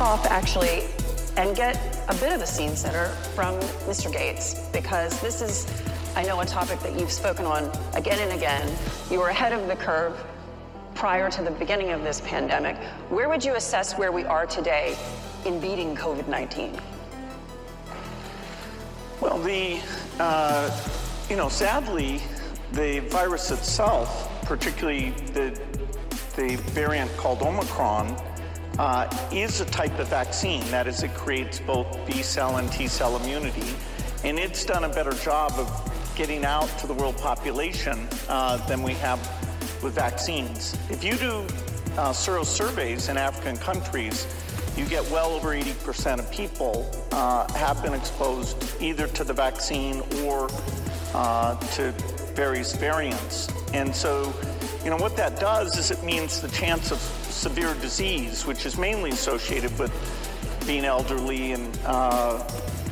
off actually and get a bit of a scene setter from Mr. Gates because this is, I know, a topic that you've spoken on again and again. You were ahead of the curve prior to the beginning of this pandemic. Where would you assess where we are today in beating COVID 19? Well, the, uh, you know, sadly, the virus itself, particularly the, the variant called Omicron, uh, is a type of vaccine. That is, it creates both B cell and T cell immunity. And it's done a better job of getting out to the world population uh, than we have with vaccines. If you do uh, sero surveys in African countries, you get well over 80% of people uh, have been exposed either to the vaccine or uh, to various variants. And so, you know, what that does is it means the chance of severe disease, which is mainly associated with being elderly and uh,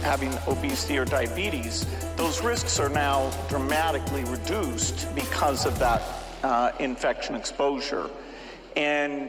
having obesity or diabetes, those risks are now dramatically reduced because of that uh, infection exposure. And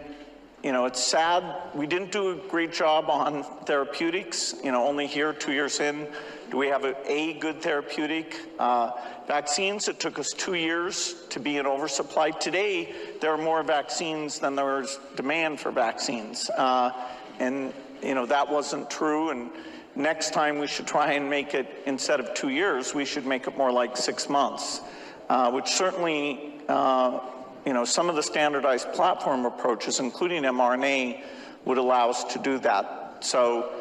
you know, it's sad. We didn't do a great job on therapeutics. You know, only here, two years in, do we have a, a good therapeutic? Uh, vaccines, it took us two years to be in oversupply. Today, there are more vaccines than there is demand for vaccines. Uh, and, you know, that wasn't true. And next time we should try and make it, instead of two years, we should make it more like six months, uh, which certainly uh, you know, some of the standardized platform approaches, including mRNA, would allow us to do that. So,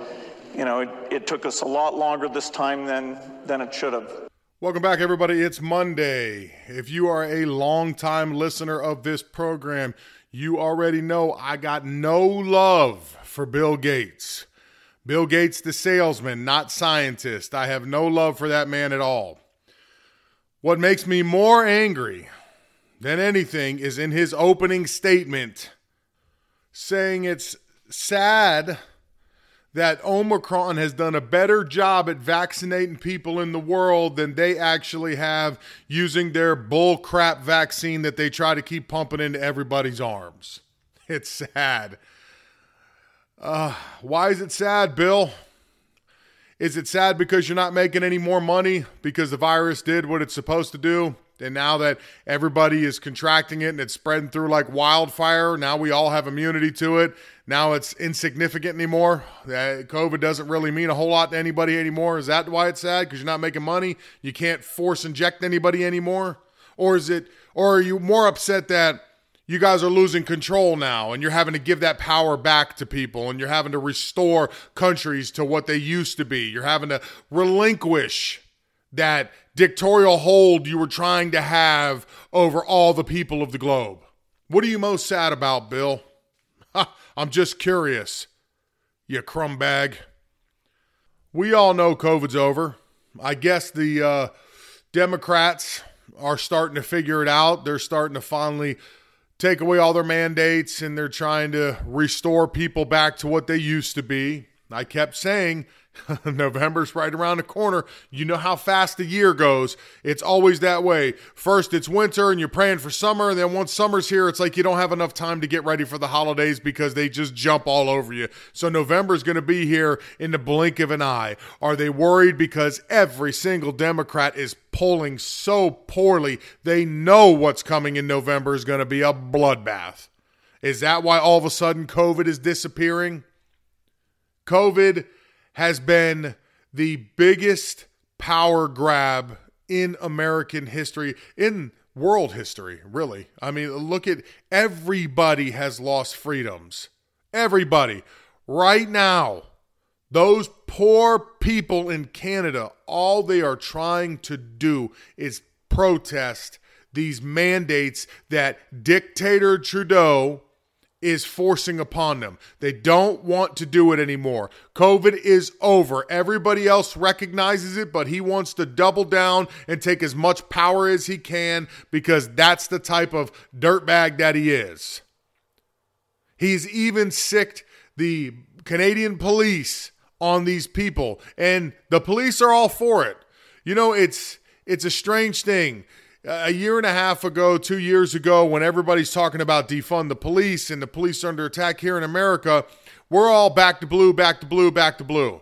you know, it, it took us a lot longer this time than, than it should have. Welcome back, everybody. It's Monday. If you are a longtime listener of this program, you already know I got no love for Bill Gates. Bill Gates, the salesman, not scientist. I have no love for that man at all. What makes me more angry than anything is in his opening statement saying it's sad that Omicron has done a better job at vaccinating people in the world than they actually have using their bullcrap vaccine that they try to keep pumping into everybody's arms. It's sad. Uh, why is it sad, Bill? Is it sad because you're not making any more money because the virus did what it's supposed to do? And now that everybody is contracting it and it's spreading through like wildfire, now we all have immunity to it. Now it's insignificant anymore. Uh, COVID doesn't really mean a whole lot to anybody anymore. Is that why it's sad? Because you're not making money? You can't force inject anybody anymore? Or is it, or are you more upset that you guys are losing control now and you're having to give that power back to people and you're having to restore countries to what they used to be? You're having to relinquish that dictatorial hold you were trying to have over all the people of the globe. What are you most sad about, Bill? I'm just curious, you crumb bag. We all know COVID's over. I guess the uh, Democrats are starting to figure it out. They're starting to finally take away all their mandates and they're trying to restore people back to what they used to be. I kept saying November's right around the corner. You know how fast the year goes. It's always that way. First, it's winter and you're praying for summer. And then once summer's here, it's like you don't have enough time to get ready for the holidays because they just jump all over you. So November's going to be here in the blink of an eye. Are they worried because every single Democrat is polling so poorly? They know what's coming in November is going to be a bloodbath. Is that why all of a sudden COVID is disappearing? COVID has been the biggest power grab in American history, in world history, really. I mean, look at everybody has lost freedoms. Everybody. Right now, those poor people in Canada, all they are trying to do is protest these mandates that dictator Trudeau is forcing upon them. They don't want to do it anymore. COVID is over. Everybody else recognizes it, but he wants to double down and take as much power as he can because that's the type of dirtbag that he is. He's even sicked the Canadian police on these people, and the police are all for it. You know, it's it's a strange thing a year and a half ago, two years ago, when everybody's talking about defund the police and the police are under attack here in America, we're all back to blue, back to blue, back to blue.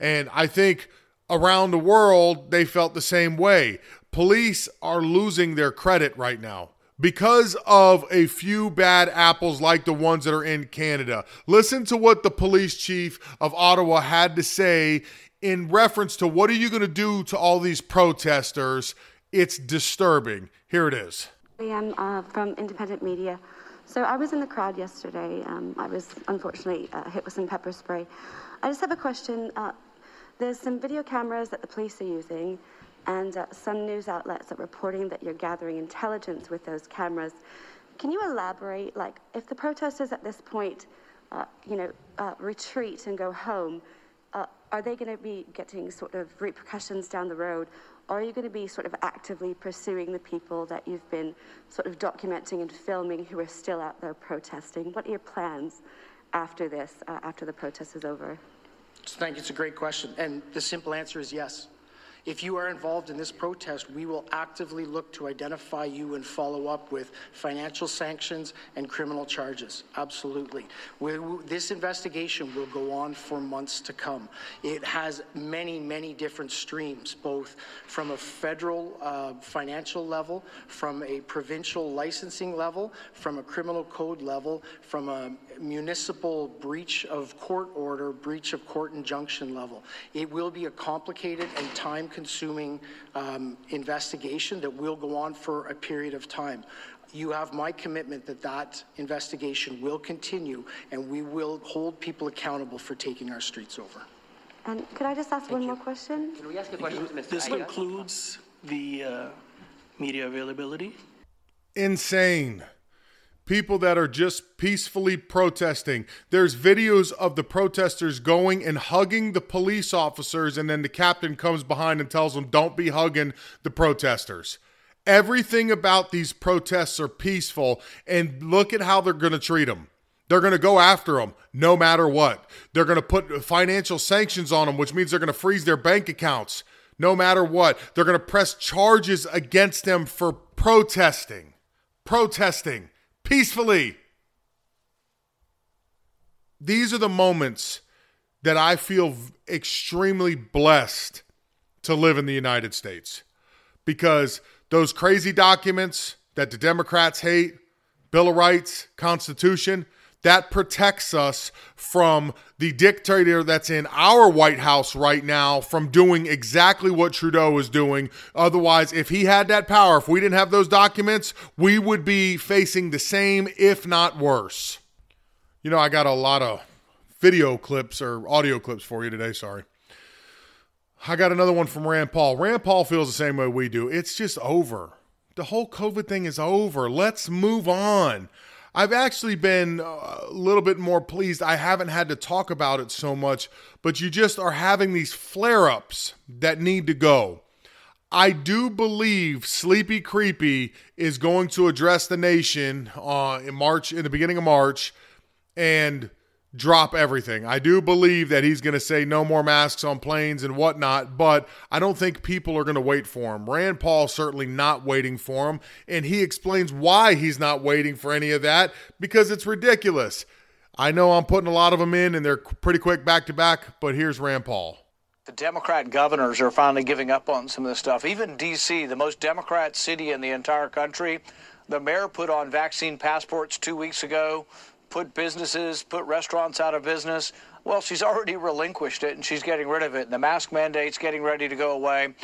And I think around the world, they felt the same way. Police are losing their credit right now because of a few bad apples like the ones that are in Canada. Listen to what the police chief of Ottawa had to say in reference to what are you going to do to all these protesters it's disturbing. Here it is. I am uh, from independent media. So I was in the crowd yesterday. Um, I was unfortunately uh, hit with some pepper spray. I just have a question. Uh, there's some video cameras that the police are using, and uh, some news outlets are reporting that you're gathering intelligence with those cameras. Can you elaborate? Like, if the protesters at this point, uh, you know, uh, retreat and go home, are they going to be getting sort of repercussions down the road? Or are you going to be sort of actively pursuing the people that you've been sort of documenting and filming who are still out there protesting? What are your plans after this, uh, after the protest is over? Thank you. It's a great question. And the simple answer is yes. If you are involved in this protest, we will actively look to identify you and follow up with financial sanctions and criminal charges. Absolutely. We, this investigation will go on for months to come. It has many, many different streams, both from a federal uh, financial level, from a provincial licensing level, from a criminal code level, from a municipal breach of court order, breach of court injunction level. It will be a complicated and time consuming um, investigation that will go on for a period of time. You have my commitment that that investigation will continue and we will hold people accountable for taking our streets over. And could I just ask Thank one you. more question? Can we ask a question to Mr. This includes the uh, media availability? Insane people that are just peacefully protesting. There's videos of the protesters going and hugging the police officers, and then the captain comes behind and tells them, Don't be hugging the protesters. Everything about these protests are peaceful, and look at how they're going to treat them. They're going to go after them no matter what. They're going to put financial sanctions on them, which means they're going to freeze their bank accounts no matter what. They're going to press charges against them for protesting. Protesting peacefully. These are the moments that I feel extremely blessed to live in the United States because those crazy documents that the Democrats hate, Bill of Rights, Constitution, that protects us from the dictator that's in our White House right now from doing exactly what Trudeau is doing. Otherwise, if he had that power, if we didn't have those documents, we would be facing the same, if not worse. You know, I got a lot of video clips or audio clips for you today. Sorry. I got another one from Rand Paul. Rand Paul feels the same way we do. It's just over. The whole COVID thing is over. Let's move on. I've actually been a little bit more pleased. I haven't had to talk about it so much, but you just are having these flare ups that need to go. I do believe Sleepy Creepy is going to address the nation uh, in March, in the beginning of March, and drop everything. I do believe that he's going to say no more masks on planes and whatnot, but I don't think people are going to wait for him. Rand Paul certainly not waiting for him, and he explains why he's not waiting for any of that because it's ridiculous. I know I'm putting a lot of them in, and they're pretty quick back to back, but here's Rand Paul. The Democrat governors are finally giving up on some of this stuff. Even D.C., the most Democrat city in the entire country, the mayor put on vaccine passports two weeks ago put businesses, put restaurants out of business. Well, she's already relinquished it and she's getting rid of it. And The mask mandate's getting ready to go away.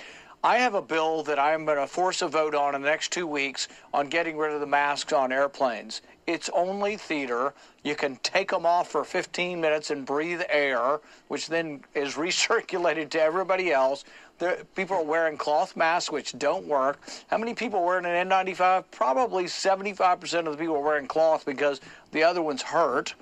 I have a bill that I'm going to force a vote on in the next two weeks on getting rid of the masks on airplanes. It's only theater. You can take them off for 15 minutes and breathe air, which then is recirculated to everybody else. There, people are wearing cloth masks, which don't work. How many people wearing an N95? Probably 75% of the people are wearing cloth because the other one's hurt.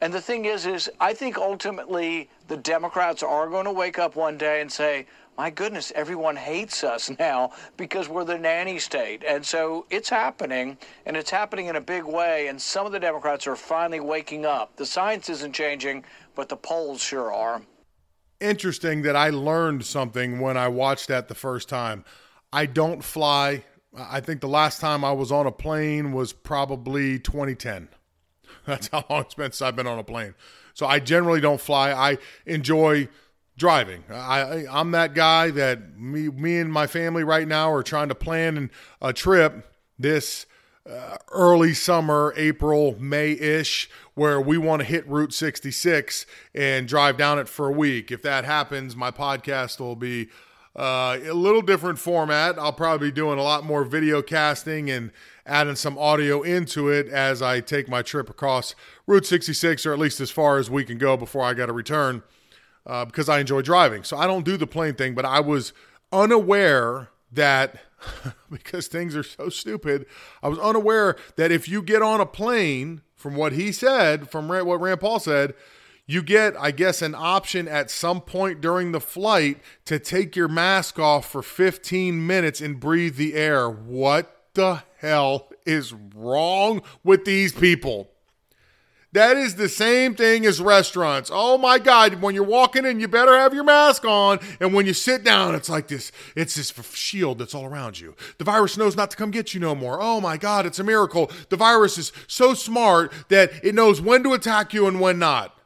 And the thing is, is I think ultimately the Democrats are going to wake up one day and say, my goodness, everyone hates us now because we're the nanny state. And so it's happening, and it's happening in a big way. And some of the Democrats are finally waking up. The science isn't changing, but the polls sure are. Interesting that I learned something when I watched that the first time. I don't fly. I think the last time I was on a plane was probably 2010. That's how long it's been since I've been on a plane. So I generally don't fly. I enjoy driving. I, I'm that guy that me, me and my family right now are trying to plan a trip this uh, early summer, April, May ish, where we want to hit Route 66 and drive down it for a week. If that happens, my podcast will be uh, a little different format. I'll probably be doing a lot more video casting and adding some audio into it as I take my trip across Route 66, or at least as far as we can go before I got to return uh, because I enjoy driving. So I don't do the plane thing, but I was unaware that because things are so stupid, I was unaware that if you get on a plane, from what he said, from what Rand Paul said, you get, I guess, an option at some point during the flight to take your mask off for 15 minutes and breathe the air. What the hell is wrong with these people? That is the same thing as restaurants. Oh my God, when you're walking in, you better have your mask on. And when you sit down, it's like this it's this shield that's all around you. The virus knows not to come get you no more. Oh my God, it's a miracle. The virus is so smart that it knows when to attack you and when not.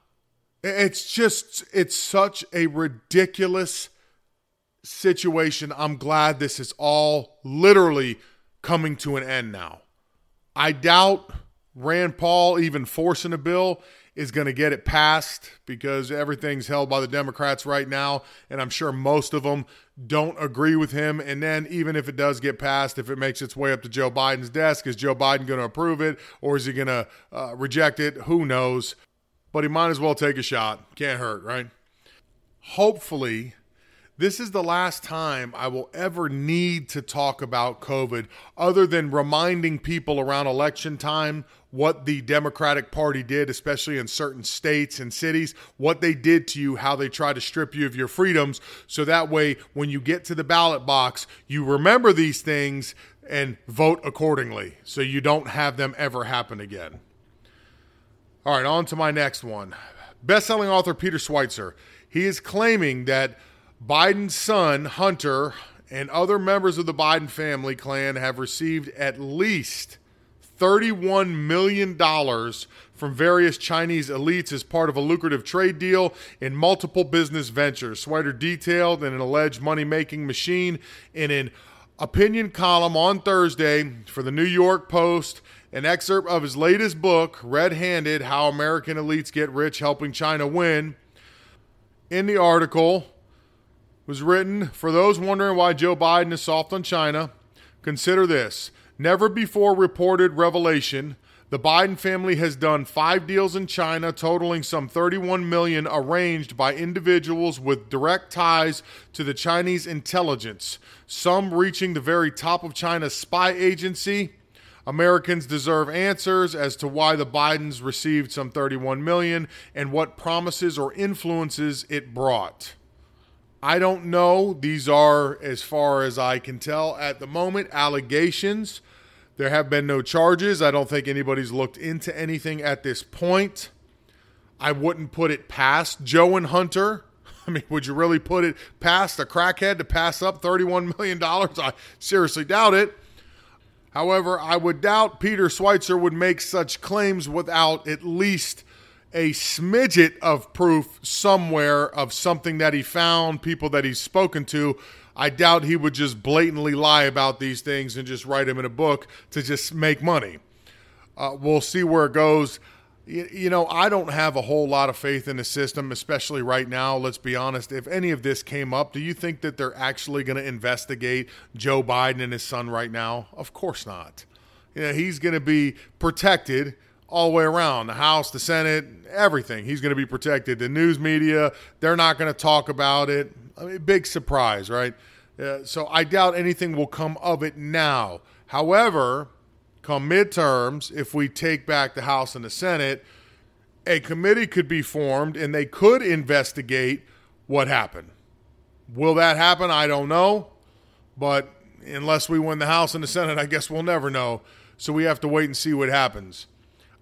It's just, it's such a ridiculous situation. I'm glad this is all literally coming to an end now. I doubt Rand Paul even forcing a bill is going to get it passed because everything's held by the Democrats right now. And I'm sure most of them don't agree with him. And then, even if it does get passed, if it makes its way up to Joe Biden's desk, is Joe Biden going to approve it or is he going to uh, reject it? Who knows? But he might as well take a shot. Can't hurt, right? Hopefully, this is the last time I will ever need to talk about COVID other than reminding people around election time what the Democratic Party did, especially in certain states and cities, what they did to you, how they try to strip you of your freedoms. So that way, when you get to the ballot box, you remember these things and vote accordingly so you don't have them ever happen again. All right, on to my next one. Best-selling author Peter Schweizer. He is claiming that Biden's son, Hunter, and other members of the Biden family clan have received at least $31 million from various Chinese elites as part of a lucrative trade deal in multiple business ventures. Schweizer detailed in an alleged money making machine in an opinion column on Thursday for the New York Post. An excerpt of his latest book, Red Handed How American Elites Get Rich Helping China Win. In the article, was written for those wondering why Joe Biden is soft on China. Consider this never before reported revelation. The Biden family has done five deals in China totaling some 31 million arranged by individuals with direct ties to the Chinese intelligence, some reaching the very top of China's spy agency. Americans deserve answers as to why the Bidens received some 31 million and what promises or influences it brought. I don't know. These are, as far as I can tell at the moment, allegations. There have been no charges. I don't think anybody's looked into anything at this point. I wouldn't put it past Joe and Hunter. I mean, would you really put it past a crackhead to pass up $31 million? I seriously doubt it. However, I would doubt Peter Schweizer would make such claims without at least a smidget of proof somewhere of something that he found, people that he's spoken to. I doubt he would just blatantly lie about these things and just write them in a book to just make money. Uh, we'll see where it goes. You, you know, I don't have a whole lot of faith in the system, especially right now. Let's be honest. If any of this came up, do you think that they're actually going to investigate Joe Biden and his son right now? Of course not. You know, he's going to be protected all the way around the House, the Senate, everything. He's going to be protected. The news media, they're not going to talk about it. I mean, big surprise, right? Uh, so I doubt anything will come of it now. However, come midterms, if we take back the House and the Senate, a committee could be formed and they could investigate what happened. Will that happen? I don't know. But unless we win the House and the Senate, I guess we'll never know. So we have to wait and see what happens.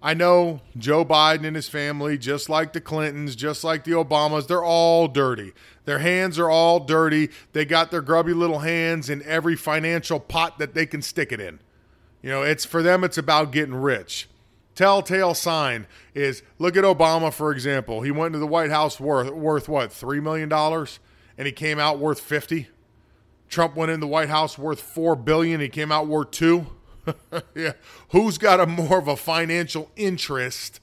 I know Joe Biden and his family, just like the Clintons, just like the Obamas, they're all dirty. Their hands are all dirty. They got their grubby little hands in every financial pot that they can stick it in. You know, it's for them, it's about getting rich. Telltale sign is look at Obama, for example. He went into the White House worth, worth what, $3 million? And he came out worth 50 Trump went in the White House worth four billion. He came out worth two. yeah. Who's got a more of a financial interest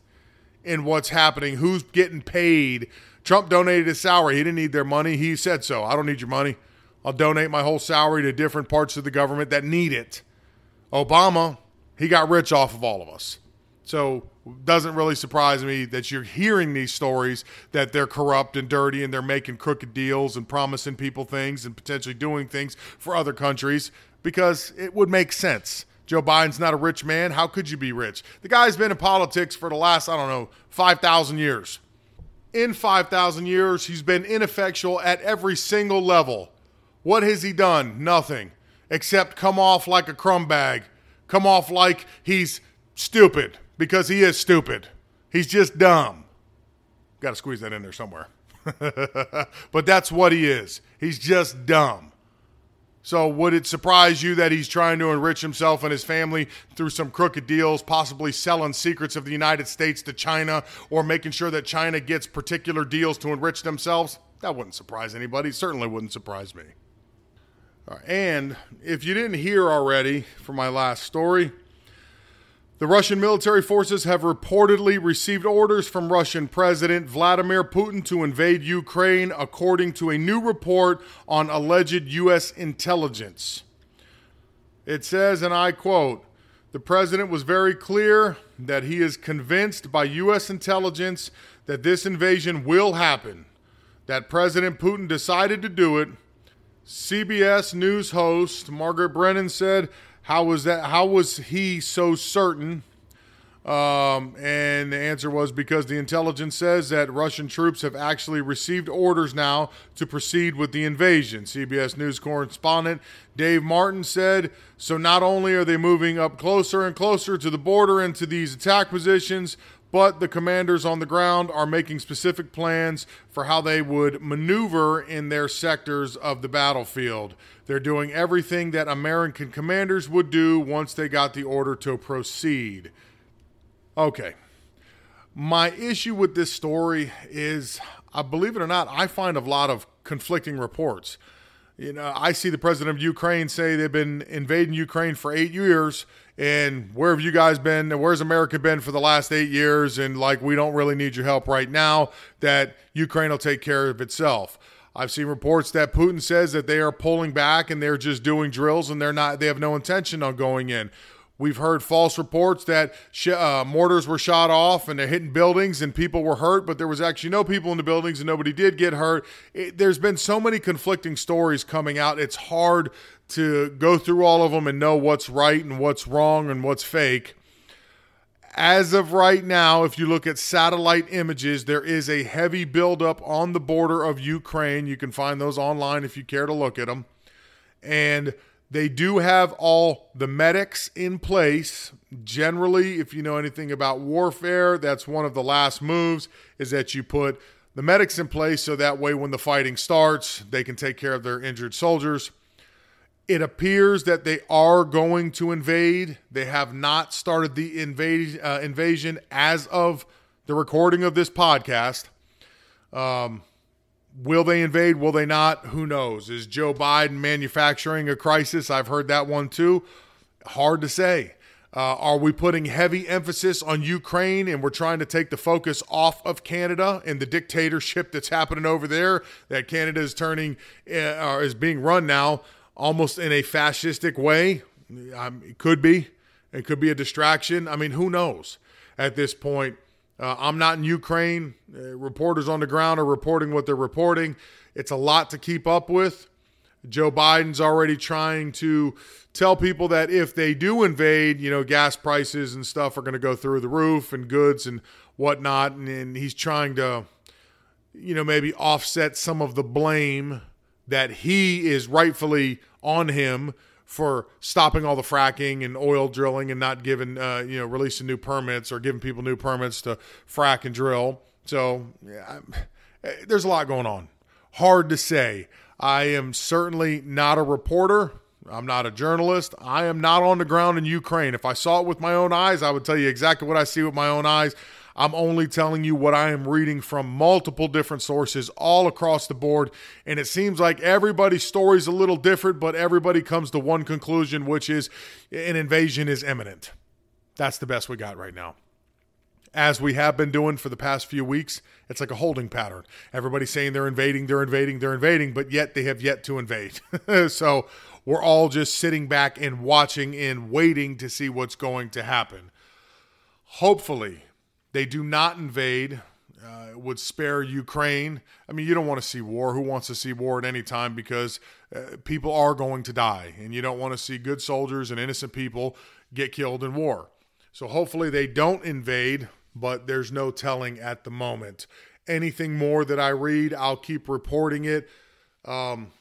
in what's happening? Who's getting paid? Trump donated his salary. He didn't need their money. He said so. I don't need your money. I'll donate my whole salary to different parts of the government that need it. Obama, he got rich off of all of us. So doesn't really surprise me that you're hearing these stories that they're corrupt and dirty and they're making crooked deals and promising people things and potentially doing things for other countries because it would make sense. Joe Biden's not a rich man. How could you be rich? The guy's been in politics for the last, I don't know, 5,000 years. In 5,000 years, he's been ineffectual at every single level. What has he done? Nothing. Except come off like a crumb bag, come off like he's stupid because he is stupid. He's just dumb. Got to squeeze that in there somewhere. but that's what he is. He's just dumb. So, would it surprise you that he's trying to enrich himself and his family through some crooked deals, possibly selling secrets of the United States to China or making sure that China gets particular deals to enrich themselves? That wouldn't surprise anybody. Certainly wouldn't surprise me. And if you didn't hear already from my last story, the Russian military forces have reportedly received orders from Russian President Vladimir Putin to invade Ukraine, according to a new report on alleged U.S. intelligence. It says, and I quote, the president was very clear that he is convinced by U.S. intelligence that this invasion will happen, that President Putin decided to do it. CBS News host Margaret Brennan said, how was that? How was he so certain? Um, and the answer was because the intelligence says that Russian troops have actually received orders now to proceed with the invasion. CBS News correspondent Dave Martin said so. Not only are they moving up closer and closer to the border and to these attack positions, but the commanders on the ground are making specific plans for how they would maneuver in their sectors of the battlefield. They're doing everything that American commanders would do once they got the order to proceed. Okay. My issue with this story is, I believe it or not, I find a lot of conflicting reports. You know, I see the president of Ukraine say they've been invading Ukraine for eight years, and where have you guys been? And where's America been for the last eight years? And like, we don't really need your help right now. That Ukraine will take care of itself. I've seen reports that Putin says that they are pulling back and they're just doing drills and they're not. They have no intention on going in. We've heard false reports that sh- uh, mortars were shot off and they're hitting buildings and people were hurt, but there was actually no people in the buildings and nobody did get hurt. It, there's been so many conflicting stories coming out. It's hard to go through all of them and know what's right and what's wrong and what's fake. As of right now, if you look at satellite images, there is a heavy buildup on the border of Ukraine. You can find those online if you care to look at them. And they do have all the medics in place. Generally, if you know anything about warfare, that's one of the last moves is that you put the medics in place so that way when the fighting starts, they can take care of their injured soldiers. It appears that they are going to invade. They have not started the invade, uh, invasion as of the recording of this podcast. Um, will they invade? Will they not? Who knows? Is Joe Biden manufacturing a crisis? I've heard that one too. Hard to say. Uh, are we putting heavy emphasis on Ukraine and we're trying to take the focus off of Canada and the dictatorship that's happening over there that Canada is turning uh, is being run now almost in a fascistic way. Um, it could be. It could be a distraction. I mean, who knows at this point? Uh, I'm not in Ukraine. Uh, reporters on the ground are reporting what they're reporting. It's a lot to keep up with. Joe Biden's already trying to tell people that if they do invade, you know, gas prices and stuff are going to go through the roof and goods and whatnot. And, and he's trying to, you know, maybe offset some of the blame that he is rightfully on him for stopping all the fracking and oil drilling and not giving, uh, you know, releasing new permits or giving people new permits to frack and drill. So yeah, there's a lot going on. Hard to say. I am certainly not a reporter. I'm not a journalist. I am not on the ground in Ukraine. If I saw it with my own eyes, I would tell you exactly what I see with my own eyes. I'm only telling you what I am reading from multiple different sources all across the board. And it seems like everybody's story is a little different, but everybody comes to one conclusion, which is an invasion is imminent. That's the best we got right now as we have been doing for the past few weeks, it's like a holding pattern. Everybody's saying they're invading, they're invading, they're invading, but yet they have yet to invade. so we're all just sitting back and watching and waiting to see what's going to happen. Hopefully, they do not invade. Uh, would spare Ukraine. I mean, you don't want to see war. Who wants to see war at any time? Because uh, people are going to die, and you don't want to see good soldiers and innocent people get killed in war. So hopefully they don't invade but there's no telling at the moment. Anything more that I read, I'll keep reporting it. Um,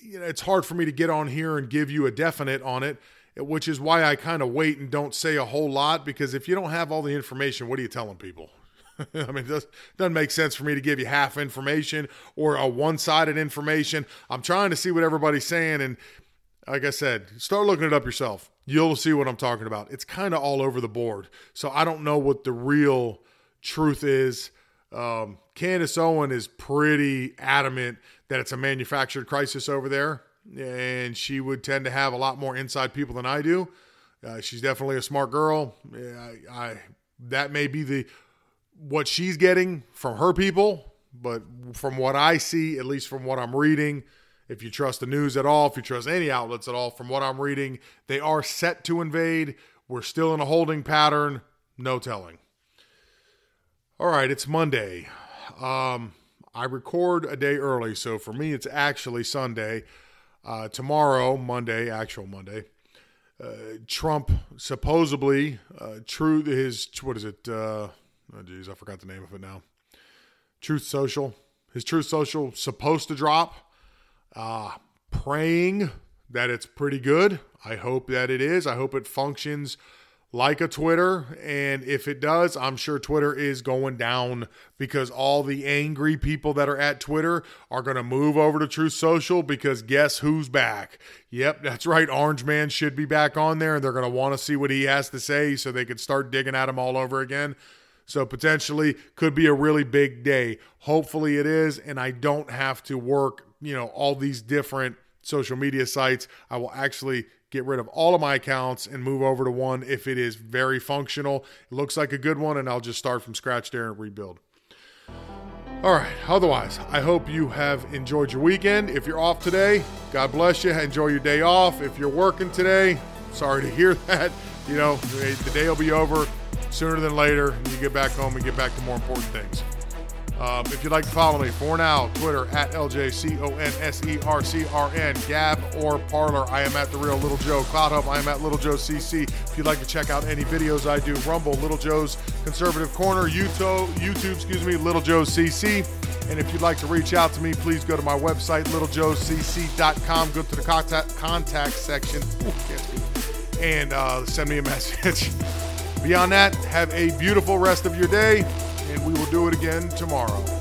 you know, it's hard for me to get on here and give you a definite on it, which is why I kind of wait and don't say a whole lot because if you don't have all the information, what are you telling people? I mean, it doesn't make sense for me to give you half information or a one sided information. I'm trying to see what everybody's saying. And like I said, start looking it up yourself you'll see what I'm talking about. It's kind of all over the board. So I don't know what the real truth is. Um, Candace Owen is pretty adamant that it's a manufactured crisis over there, and she would tend to have a lot more inside people than I do. Uh, she's definitely a smart girl. I, I that may be the what she's getting from her people, but from what I see, at least from what I'm reading, if you trust the news at all, if you trust any outlets at all, from what I'm reading, they are set to invade. We're still in a holding pattern. No telling. All right, it's Monday. Um, I record a day early, so for me, it's actually Sunday. Uh, tomorrow, Monday, actual Monday, uh, Trump supposedly, uh, true his what is it? Uh, oh, geez, I forgot the name of it now. Truth Social. His Truth Social supposed to drop. Uh, praying that it's pretty good. I hope that it is. I hope it functions like a Twitter. And if it does, I'm sure Twitter is going down because all the angry people that are at Twitter are going to move over to True Social because guess who's back? Yep, that's right. Orange Man should be back on there and they're going to want to see what he has to say so they could start digging at him all over again. So potentially could be a really big day. Hopefully it is. And I don't have to work you know, all these different social media sites. I will actually get rid of all of my accounts and move over to one if it is very functional. It looks like a good one, and I'll just start from scratch there and rebuild. All right. Otherwise, I hope you have enjoyed your weekend. If you're off today, God bless you. Enjoy your day off. If you're working today, sorry to hear that. You know, the day will be over sooner than later, you get back home and get back to more important things. Um, if you'd like to follow me for now, Twitter at LJCONSERCRN, Gab or Parler. I am at The Real Little Joe. CloutHub, I am at Little Joe CC. If you'd like to check out any videos I do, Rumble, Little Joe's Conservative Corner, YouTube, YouTube excuse me, Little Joe CC. And if you'd like to reach out to me, please go to my website, littlejoecc.com. Go to the contact, contact section Ooh, and uh, send me a message. Beyond that, have a beautiful rest of your day and we will do it again tomorrow.